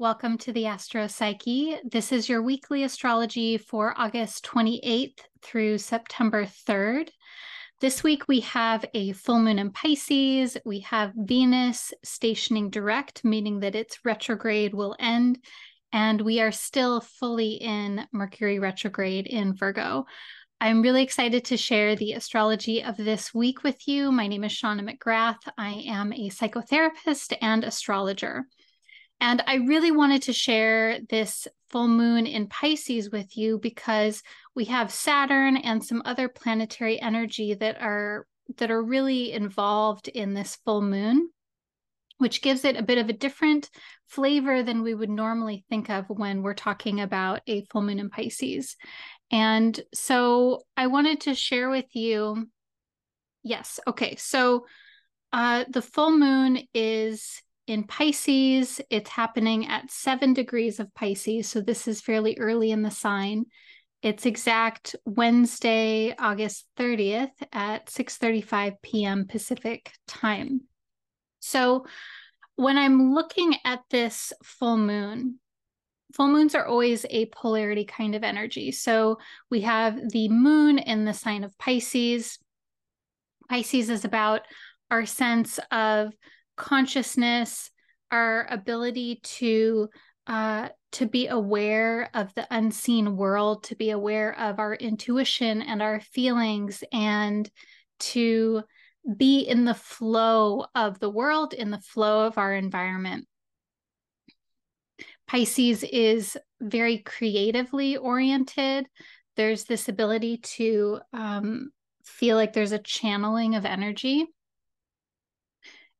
Welcome to the Astro Psyche. This is your weekly astrology for August 28th through September 3rd. This week we have a full moon in Pisces. We have Venus stationing direct, meaning that its retrograde will end. And we are still fully in Mercury retrograde in Virgo. I'm really excited to share the astrology of this week with you. My name is Shawna McGrath. I am a psychotherapist and astrologer. And I really wanted to share this full moon in Pisces with you because we have Saturn and some other planetary energy that are that are really involved in this full moon, which gives it a bit of a different flavor than we would normally think of when we're talking about a full moon in Pisces. And so I wanted to share with you yes, okay. So uh the full moon is in Pisces. It's happening at seven degrees of Pisces. So this is fairly early in the sign. It's exact Wednesday, August 30th at 6:35 p.m. Pacific time. So when I'm looking at this full moon, full moons are always a polarity kind of energy. So we have the moon in the sign of Pisces. Pisces is about our sense of consciousness, our ability to uh, to be aware of the unseen world, to be aware of our intuition and our feelings, and to be in the flow of the world, in the flow of our environment. Pisces is very creatively oriented. There's this ability to um, feel like there's a channeling of energy.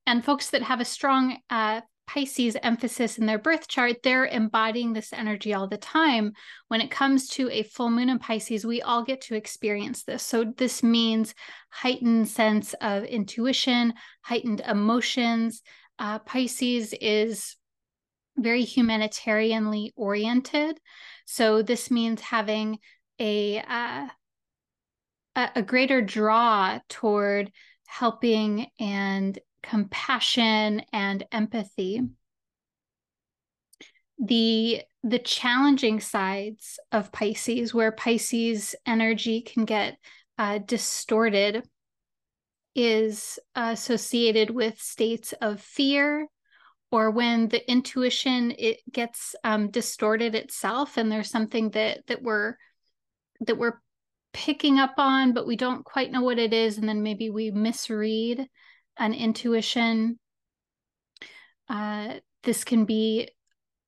And folks that have a strong uh, Pisces emphasis in their birth chart, they're embodying this energy all the time. When it comes to a full moon in Pisces, we all get to experience this. So, this means heightened sense of intuition, heightened emotions. Uh, Pisces is very humanitarianly oriented. So, this means having a, uh, a greater draw toward helping and compassion and empathy. The the challenging sides of pisces where pisces energy can get uh, distorted is associated with states of fear or when the intuition it gets um, distorted itself and there's something that that we're that we're picking up on but we don't quite know what it is and then maybe we misread an intuition. Uh, this can be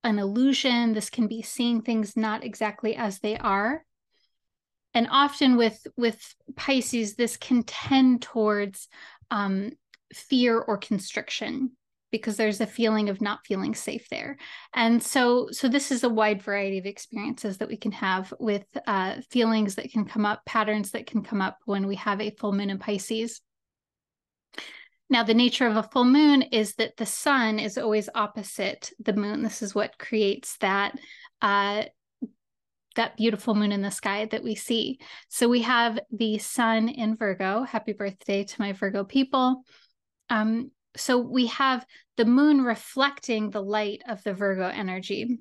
an illusion. This can be seeing things not exactly as they are. And often with with Pisces, this can tend towards um, fear or constriction because there's a feeling of not feeling safe there and so so this is a wide variety of experiences that we can have with uh, feelings that can come up patterns that can come up when we have a full moon in pisces now, the nature of a full moon is that the sun is always opposite the moon. This is what creates that uh, that beautiful moon in the sky that we see. So we have the sun in Virgo. Happy birthday to my Virgo people. Um, so we have the moon reflecting the light of the Virgo energy.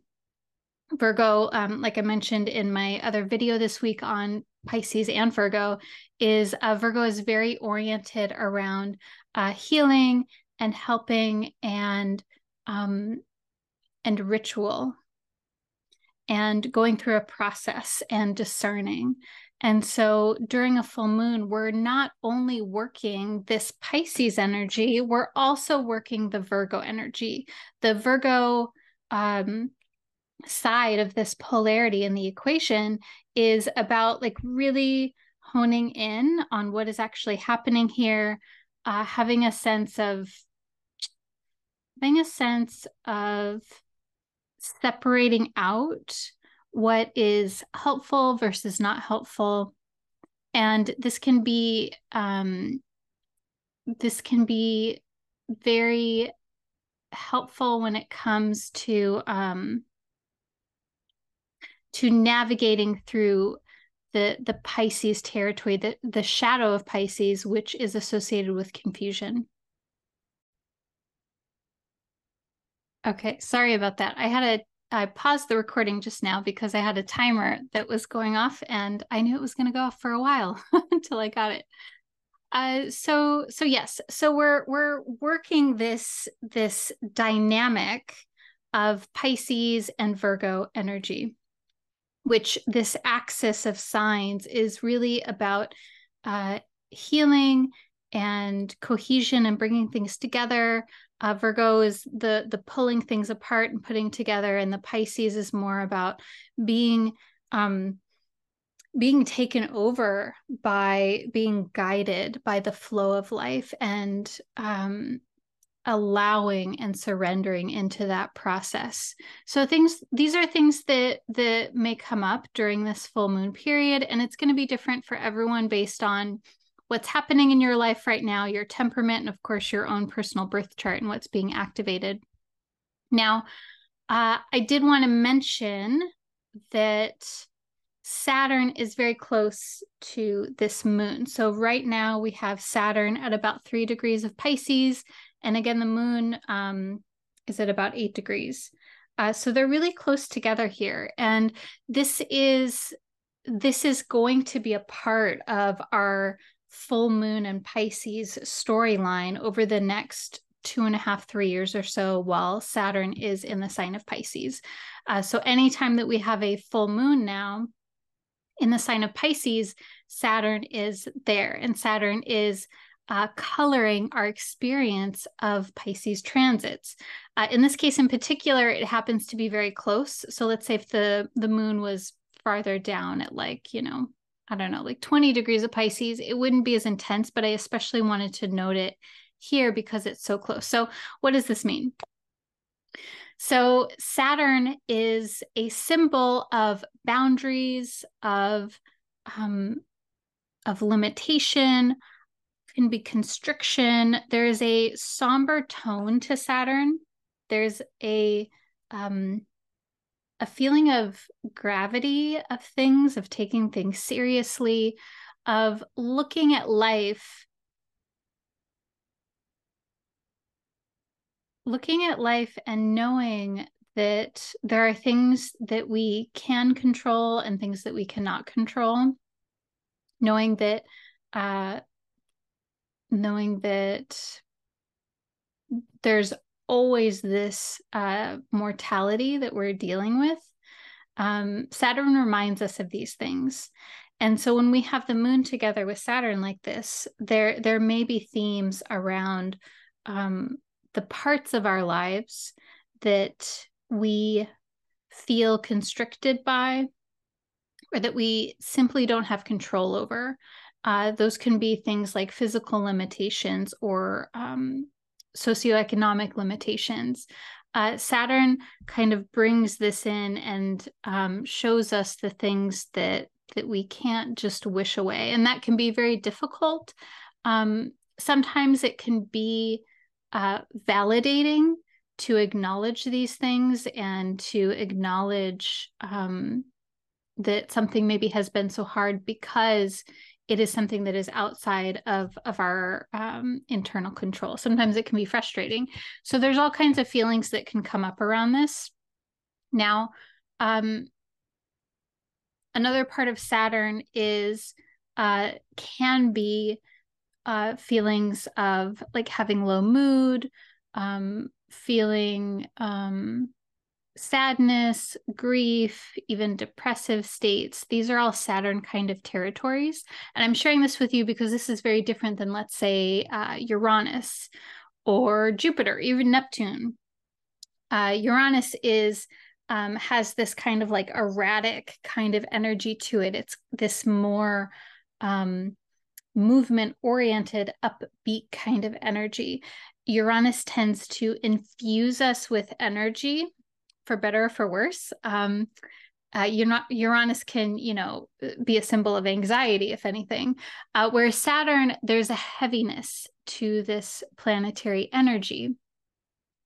Virgo, um, like I mentioned in my other video this week on Pisces and Virgo, is uh, Virgo is very oriented around uh, healing and helping and um, and ritual and going through a process and discerning. And so during a full moon, we're not only working this Pisces energy, we're also working the Virgo energy. The Virgo um, side of this polarity in the equation is about like really honing in on what is actually happening here, uh, having a sense of having a sense of separating out what is helpful versus not helpful. And this can be um, this can be very helpful when it comes to um, to navigating through the the Pisces territory, the the shadow of Pisces, which is associated with confusion. Okay, sorry about that. I had a I paused the recording just now because I had a timer that was going off and I knew it was going to go off for a while until I got it. Uh, so so yes, so we're we're working this this dynamic of Pisces and Virgo energy, which this axis of signs is really about uh, healing and cohesion and bringing things together. Uh, Virgo is the the pulling things apart and putting together, and the Pisces is more about being um, being taken over by being guided by the flow of life and um, allowing and surrendering into that process so things these are things that that may come up during this full moon period and it's going to be different for everyone based on what's happening in your life right now your temperament and of course your own personal birth chart and what's being activated now uh, i did want to mention that Saturn is very close to this moon. So right now we have Saturn at about three degrees of Pisces. And again, the moon um, is at about eight degrees. Uh, so they're really close together here. And this is this is going to be a part of our full moon and Pisces storyline over the next two and a half, three years or so while Saturn is in the sign of Pisces. Uh, so anytime that we have a full moon now, in the sign of Pisces, Saturn is there, and Saturn is uh, coloring our experience of Pisces transits. Uh, in this case, in particular, it happens to be very close. So let's say if the the moon was farther down at like you know I don't know like 20 degrees of Pisces, it wouldn't be as intense. But I especially wanted to note it here because it's so close. So what does this mean? So Saturn is a symbol of boundaries, of um, of limitation, can be constriction. There is a somber tone to Saturn. There's a um, a feeling of gravity of things, of taking things seriously, of looking at life looking at life and knowing that there are things that we can control and things that we cannot control knowing that uh knowing that there's always this uh mortality that we're dealing with um saturn reminds us of these things and so when we have the moon together with saturn like this there there may be themes around um the parts of our lives that we feel constricted by or that we simply don't have control over. Uh, those can be things like physical limitations or um, socioeconomic limitations. Uh, Saturn kind of brings this in and um, shows us the things that that we can't just wish away, and that can be very difficult. Um, sometimes it can be uh, validating to acknowledge these things and to acknowledge um, that something maybe has been so hard because it is something that is outside of of our um, internal control. Sometimes it can be frustrating. So there's all kinds of feelings that can come up around this. Now um, another part of saturn is uh, can be uh, feelings of like having low mood, um, feeling um, sadness, grief, even depressive states. These are all Saturn kind of territories. And I'm sharing this with you because this is very different than, let's say, uh, Uranus or Jupiter, even Neptune. Uh, Uranus is um, has this kind of like erratic kind of energy to it. It's this more um, movement oriented, upbeat kind of energy. Uranus tends to infuse us with energy for better or for worse. Um, uh, you're not Uranus can you know be a symbol of anxiety if anything, uh, whereas Saturn there's a heaviness to this planetary energy,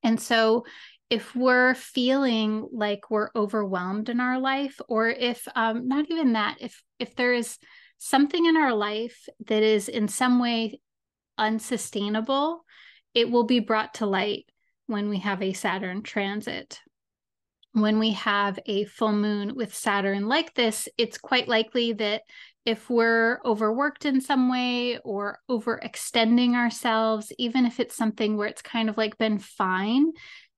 and so if we're feeling like we're overwhelmed in our life, or if um, not even that, if if there is something in our life that is in some way unsustainable, it will be brought to light when we have a Saturn transit. When we have a full moon with Saturn like this, it's quite likely that if we're overworked in some way or overextending ourselves, even if it's something where it's kind of like been fine,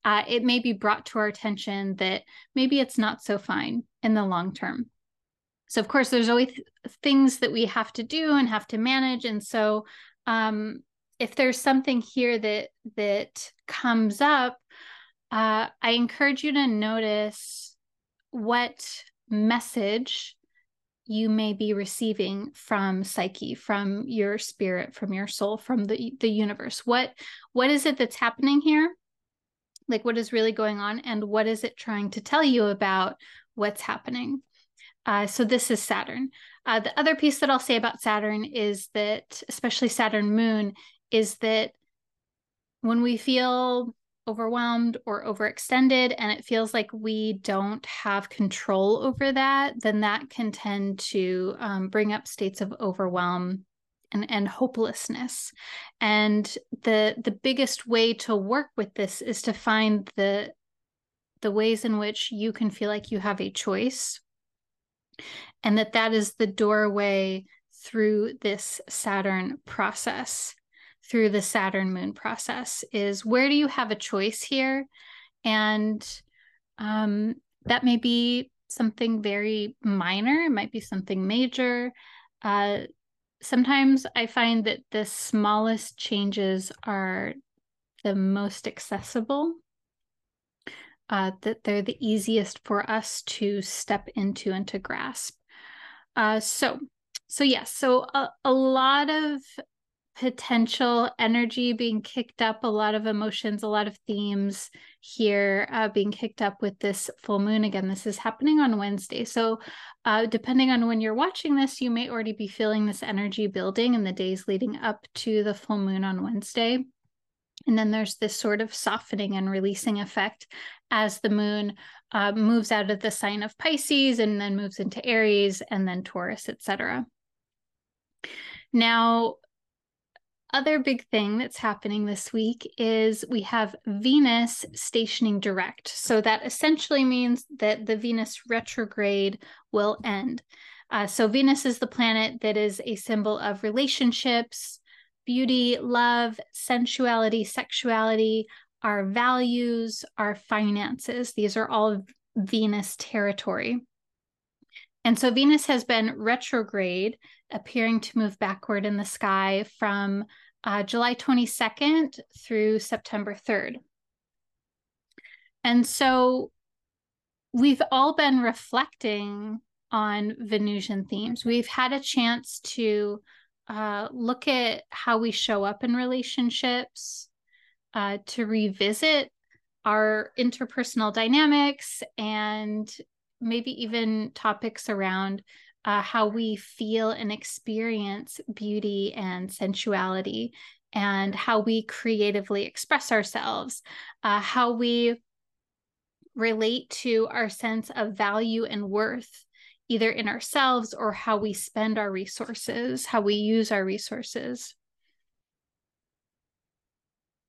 uh, it may be brought to our attention that maybe it's not so fine in the long term. So, of course, there's always things that we have to do and have to manage. And so, um, if there's something here that that comes up, uh, I encourage you to notice what message you may be receiving from psyche from your spirit from your soul from the the universe. What what is it that's happening here? Like what is really going on and what is it trying to tell you about what's happening? Uh, so this is saturn. Uh, the other piece that i'll say about saturn is that especially saturn moon is that when we feel overwhelmed or overextended and it feels like we don't have control over that then that can tend to um, bring up states of overwhelm and, and hopelessness. And the the biggest way to work with this is to find the the ways in which you can feel like you have a choice and that that is the doorway through this saturn process through the Saturn moon process is where do you have a choice here? And um, that may be something very minor, it might be something major. Uh, sometimes I find that the smallest changes are the most accessible. Uh, that they're the easiest for us to step into and to grasp. Uh, so, so yes, so a, a lot of potential energy being kicked up, a lot of emotions, a lot of themes here uh, being kicked up with this full moon. Again, this is happening on Wednesday. So, uh, depending on when you're watching this, you may already be feeling this energy building in the days leading up to the full moon on Wednesday. And then there's this sort of softening and releasing effect as the moon uh, moves out of the sign of Pisces and then moves into Aries and then Taurus, etc. Now, other big thing that's happening this week is we have Venus stationing direct. So that essentially means that the Venus retrograde will end. Uh, so Venus is the planet that is a symbol of relationships, beauty, love, sensuality, sexuality, our values, our finances. These are all Venus territory. And so Venus has been retrograde, appearing to move backward in the sky from uh, July 22nd through September 3rd. And so we've all been reflecting on Venusian themes. We've had a chance to uh, look at how we show up in relationships, uh, to revisit our interpersonal dynamics, and maybe even topics around uh, how we feel and experience beauty and sensuality, and how we creatively express ourselves, uh, how we relate to our sense of value and worth, either in ourselves or how we spend our resources, how we use our resources.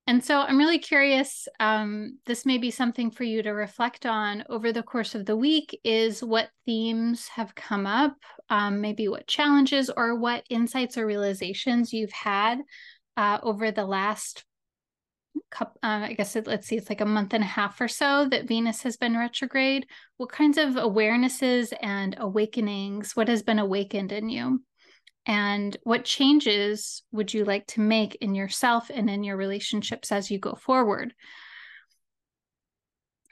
And so I'm really curious. Um, this may be something for you to reflect on over the course of the week is what themes have come up, um, maybe what challenges or what insights or realizations you've had uh, over the last couple, uh, I guess it, let's see, it's like a month and a half or so that Venus has been retrograde. What kinds of awarenesses and awakenings, what has been awakened in you? And what changes would you like to make in yourself and in your relationships as you go forward?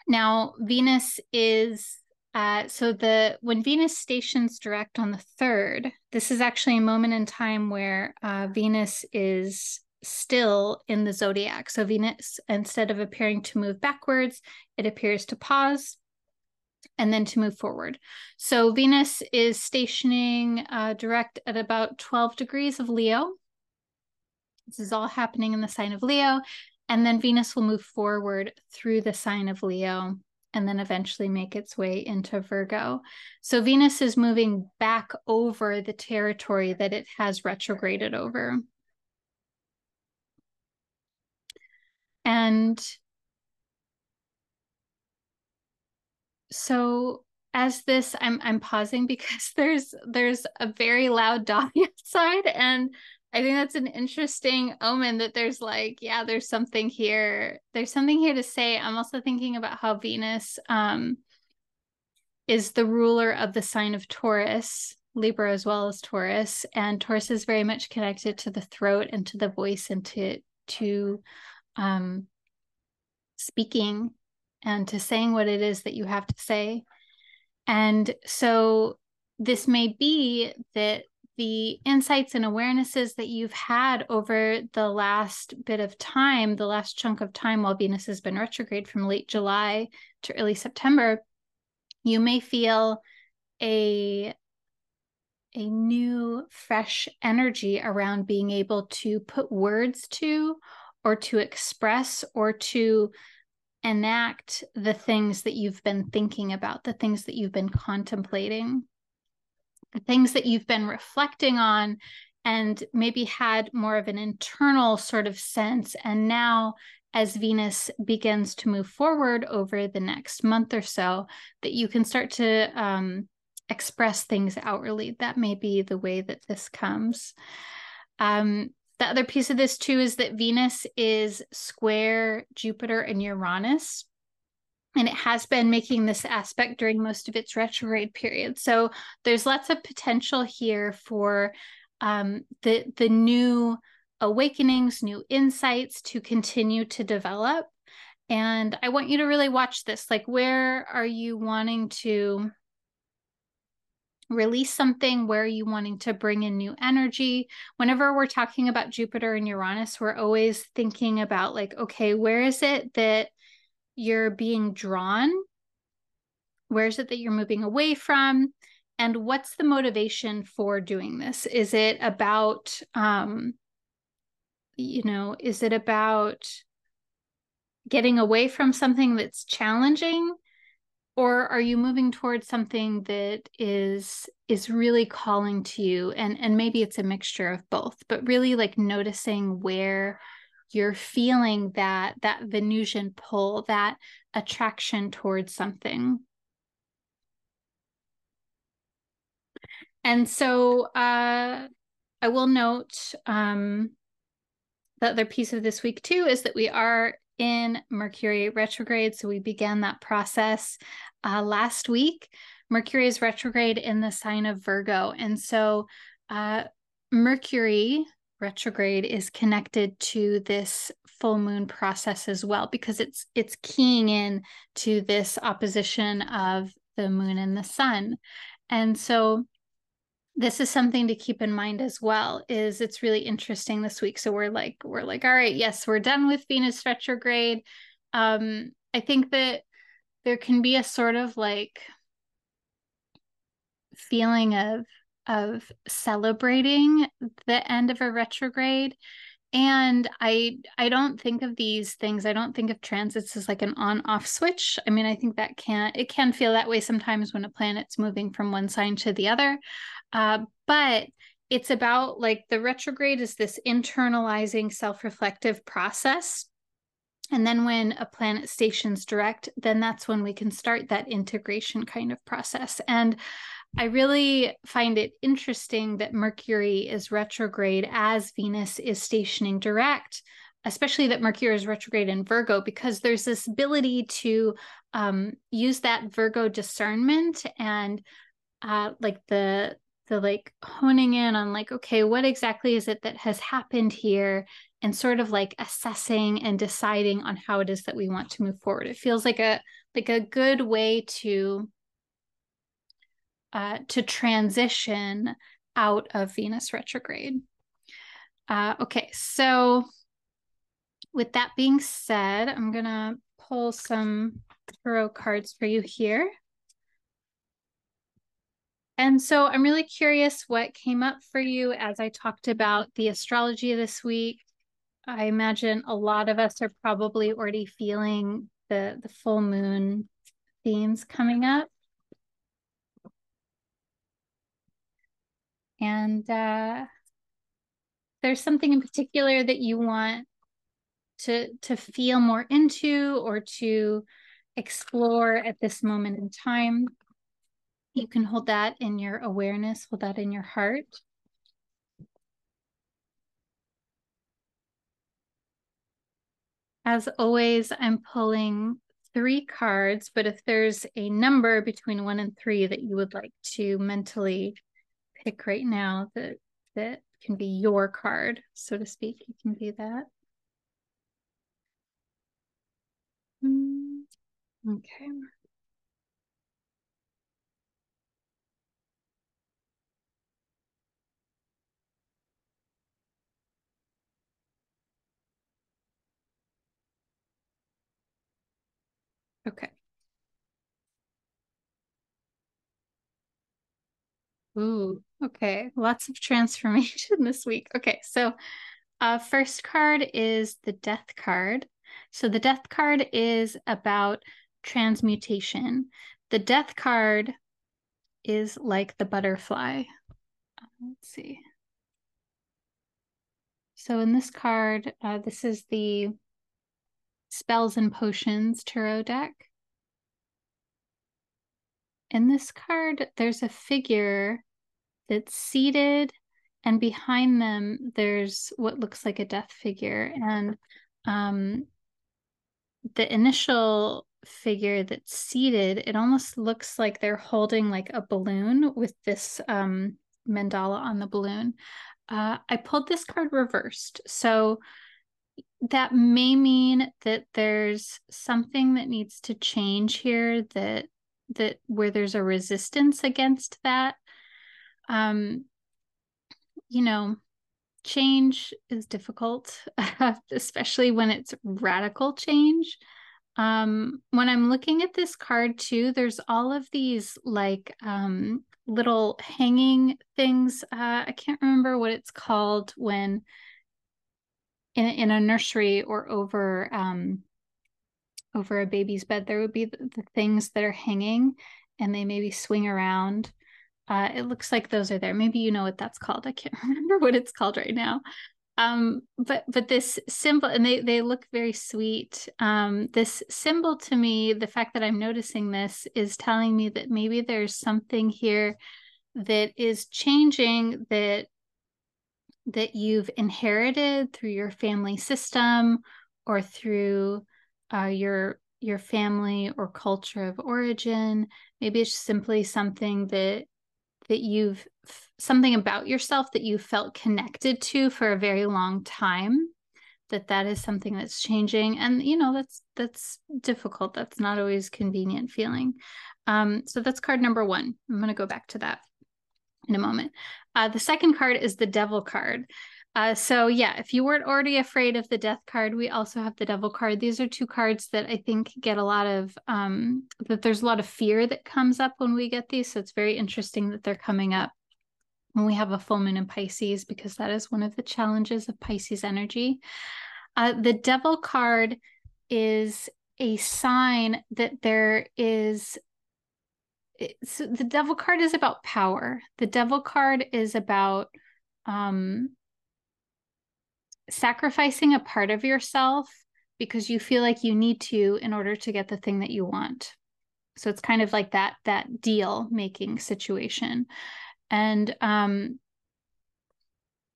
Now, Venus is uh, so the when Venus stations direct on the third, this is actually a moment in time where uh, Venus is still in the zodiac. So Venus, instead of appearing to move backwards, it appears to pause and then to move forward. So Venus is stationing uh, direct at about 12 degrees of Leo. This is all happening in the sign of Leo. And then Venus will move forward through the sign of Leo and then eventually make its way into Virgo. So Venus is moving back over the territory that it has retrograded over. And so as this I'm I'm pausing because there's there's a very loud dog outside and I think that's an interesting omen that there's like yeah there's something here there's something here to say. I'm also thinking about how Venus um is the ruler of the sign of Taurus Libra as well as Taurus and Taurus is very much connected to the throat and to the voice and to to um speaking and to saying what it is that you have to say. And so this may be that the insights and awarenesses that you've had over the last bit of time, the last chunk of time while Venus has been retrograde from late July to early September, you may feel a a new fresh energy around being able to put words to or to express or to enact the things that you've been thinking about, the things that you've been contemplating, the things that you've been reflecting on, and maybe had more of an internal sort of sense. And now, as Venus begins to move forward over the next month or so, that you can start to um, express things outwardly. That may be the way that this comes. Um, the other piece of this too is that Venus is square Jupiter and Uranus. And it has been making this aspect during most of its retrograde period. So there's lots of potential here for um, the the new awakenings, new insights to continue to develop. And I want you to really watch this. Like, where are you wanting to release something where are you wanting to bring in new energy. Whenever we're talking about jupiter and uranus we're always thinking about like okay where is it that you're being drawn? Where is it that you're moving away from? And what's the motivation for doing this? Is it about um you know is it about getting away from something that's challenging or are you moving towards something that is is really calling to you? And and maybe it's a mixture of both but really like noticing where you're feeling that that venusian pull that attraction towards something. And so uh i will note um the other piece of this week too is that we are in Mercury retrograde. So we began that process uh, last week. Mercury is retrograde in the sign of Virgo. And so uh, Mercury retrograde is connected to this full moon process as well because it's it's keying in to this opposition of the moon and the sun. And so this is something to keep in mind as well is it's really interesting this week. So we're like we're like all right yes we're done with venus retrograde. Um i think that there can be a sort of like feeling of of celebrating the end of a retrograde. And i i don't think of these things i don't think of transits as like an on off switch. I mean i think that can it can feel that way sometimes when a planet's moving from one sign to the other uh, but it's about like the retrograde is this internalizing self-reflective process. And then when a planet stations direct then that's when we can start that integration kind of process. And I really find it interesting that Mercury is retrograde as Venus is stationing direct, especially that Mercury is retrograde in Virgo, because there's this ability to um, use that Virgo discernment and uh, like the the like honing in on like okay what exactly is it that has happened here and sort of like assessing and deciding on how it is that we want to move forward it feels like a like a good way to uh, to transition out of Venus retrograde. Uh, okay, so with that being said, I'm to pull some tarot cards for you here. And so I'm really curious what came up for you as I talked about the astrology this week. I imagine a lot of us are probably already feeling the the full moon themes coming up. and uh, there's something in particular that you want to to feel more into or to explore at this moment in time. You can hold that in your awareness, hold that in your heart. As always, I'm pulling three cards, but if there's a number between one and three that you would like to mentally pick right now that that can be your card, so to speak, you can do that. Mm, okay. Okay. Ooh, okay. Lots of transformation this week. Okay, so uh, first card is the death card. So the death card is about transmutation. The death card is like the butterfly. Uh, let's see. So in this card, uh, this is the Spells and Potions Tarot deck. In this card, there's a figure that's seated, and behind them, there's what looks like a death figure. And um, the initial figure that's seated, it almost looks like they're holding like a balloon with this um, mandala on the balloon. Uh, I pulled this card reversed. So that may mean that there's something that needs to change here that that where there's a resistance against that. Um you know change is difficult especially when it's radical change. Um when i'm looking at this card too there's all of these like um little hanging things. Uh i can't remember what it's called when in in a nursery or over um over a baby's bed there would be the, the things that are hanging and they maybe swing around. Uh, it looks like those are there. Maybe you know what that's called. I can't remember what it's called right now. Um but but this symbol and they they look very sweet. Um this symbol to me the fact that i'm noticing this is telling me that maybe there's something here that is changing that that you've inherited through your family system or through uh, your your family or culture of origin. Maybe it's simply something that that you've something about yourself that you felt connected to for a very long time that that is something that's changing. And you know that's that's difficult. That's not always convenient feeling. Um so that's card number one. I'm going to go back to that in a moment. Uh, the second card is the Devil card. Uh, so yeah, if you weren't already afraid of the Death card, we also have the Devil card. These are two cards that I think get a lot of um, that. There's a lot of fear that comes up when we get these, so it's very interesting that they're coming up when we have a full moon in Pisces because that is one of the challenges of Pisces energy. Uh, the Devil card is a sign that there is so the devil card is about power. The devil card is about um sacrificing a part of yourself because you feel like you need to in order to get the thing that you want. So it's kind of like that that deal making situation. And um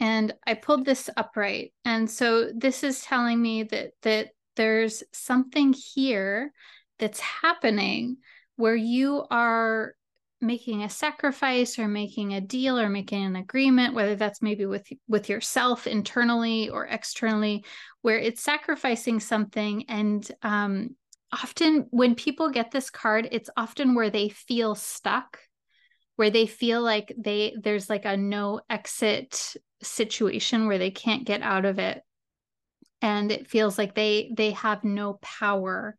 and i pulled this upright. And so this is telling me that that there's something here that's happening where you are making a sacrifice or making a deal or making an agreement whether that's maybe with with yourself internally or externally where it's sacrificing something. And um, often when people get this card it's often where they feel stuck where they feel like they there's like a no exit situation where they can't get out of it. And it feels like they they have no power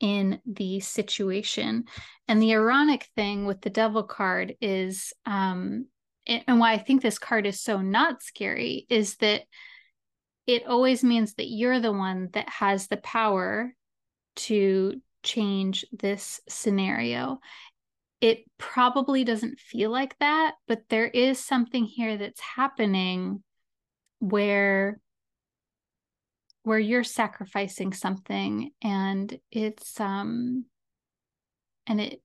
in the situation. And the ironic thing with the devil card is, um, and why I think this card is so not scary is that it always means that you're the one that has the power to change this scenario. It probably doesn't feel like that, but there is something here that's happening where where you're sacrificing something and it's um and it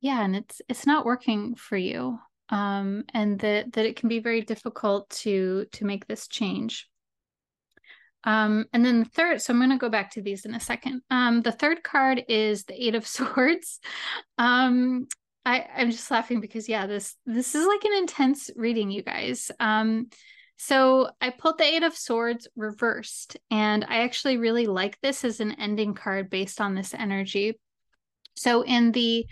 yeah and it's it's not working for you um and that that it can be very difficult to to make this change um, and then the third, so I'm going to go back to these in a second. Um, the third card is the Eight of Swords. Um, I, I'm just laughing because yeah, this this is like an intense reading, you guys. Um, so I pulled the Eight of Swords reversed, and I actually really like this as an ending card based on this energy. So in the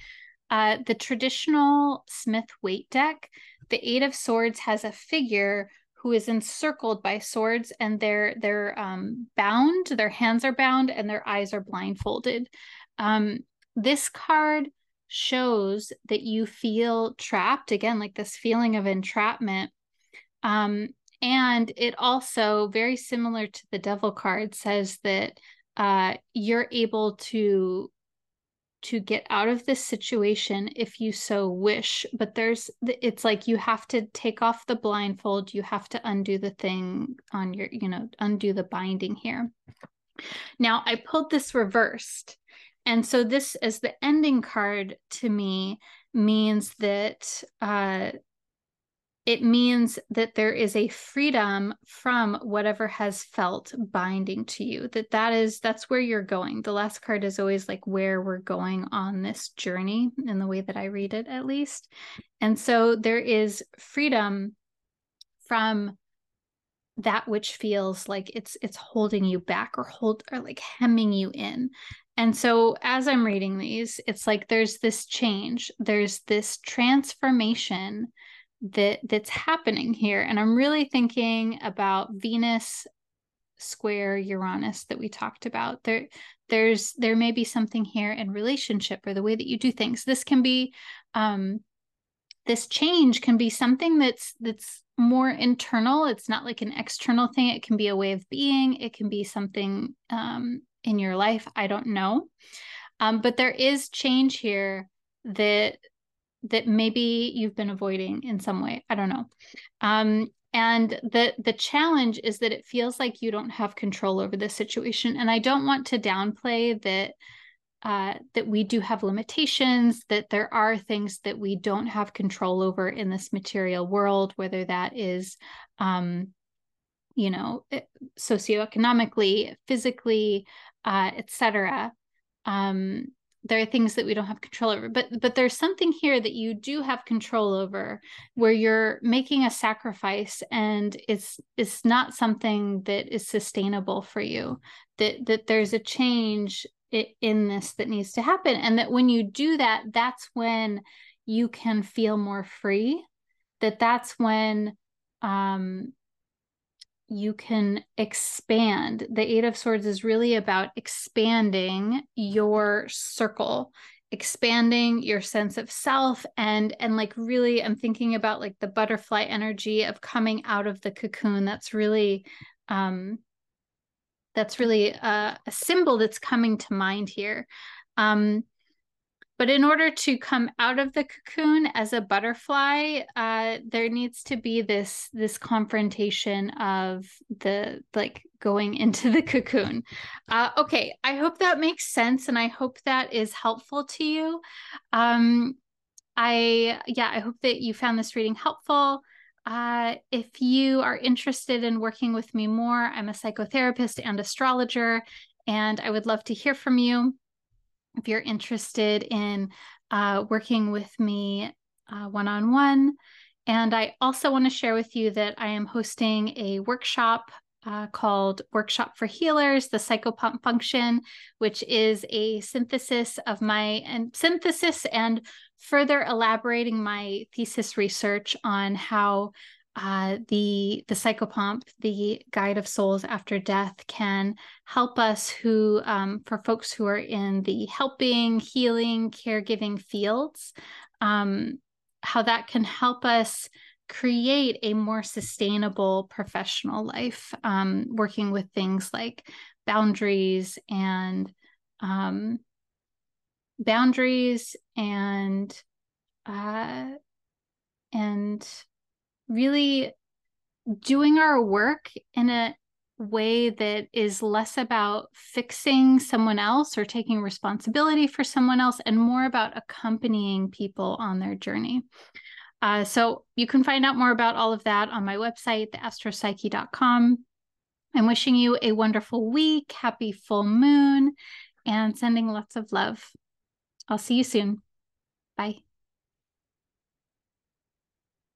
uh, the traditional Smith Waite deck, the Eight of Swords has a figure who is encircled by swords and they're they're um, bound their hands are bound and their eyes are blindfolded um, this card shows that you feel trapped again like this feeling of entrapment um, and it also very similar to the devil card says that uh, you're able to to get out of this situation if you so wish but there's it's like you have to take off the blindfold you have to undo the thing on your you know undo the binding here. Now i pulled this reversed and so this as the ending card to me means that uh it means that there is a freedom from whatever has felt binding to you that that is that's where you're going. The last card is always like where we're going on this journey in the way that i read it at least. And so there is freedom from that which feels like it's it's holding you back or hold or like hemming you in. And so as i'm reading these it's like there's this change there's this transformation that that's happening here and i'm really thinking about venus square uranus that we talked about. There there's there may be something here in relationship or the way that you do things. This can be um this change can be something that's that's more internal. It's not like an external thing. It can be a way of being. It can be something um in your life. I don't know. Um but there is change here that that maybe you've been avoiding in some way. I don't know. Um, and the the challenge is that it feels like you don't have control over this situation. And I don't want to downplay that uh, that we do have limitations, that there are things that we don't have control over in this material world, whether that is, um, you know, eh, socioeconomically, physically, uh, etc. Um, there are things that we don't have control over but but there's something here that you do have control over where you're making a sacrifice and it's it's not something that is sustainable for you that that there's a change in this that needs to happen. And that when you do that that's when you can feel more free that that's when um you can expand. The Eight of Swords is really about expanding your circle, expanding your sense of self and and like really I'm thinking about like the butterfly energy of coming out of the cocoon. That's really um that's really a, a symbol that's coming to mind here. Um but in order to come out of the cocoon as a butterfly, uh, there needs to be this this confrontation of the like going into the cocoon. Uh, okay, I hope that makes sense, and I hope that is helpful to you. Um, I yeah, I hope that you found this reading helpful. Uh, if you are interested in working with me more, I'm a psychotherapist and astrologer, and I would love to hear from you if you're interested in uh, working with me one on one. And I also want to share with you that I am hosting a workshop uh, called Workshop for Healers, the Psychopomp Function, which is a synthesis of my and synthesis and further elaborating my thesis research on how uh, the the psychopomp, the guide of souls after death, can help us who um, for folks who are in the helping, healing, caregiving fields, um, how that can help us create a more sustainable professional life, um, working with things like boundaries and um, boundaries and uh, and really doing our work in a way that is less about fixing someone else or taking responsibility for someone else and more about accompanying people on their journey. Uh, so you can find out more about all of that on my website, theastropsyche.com. I'm wishing you a wonderful week, happy full moon, and sending lots of love. I'll see you soon. Bye.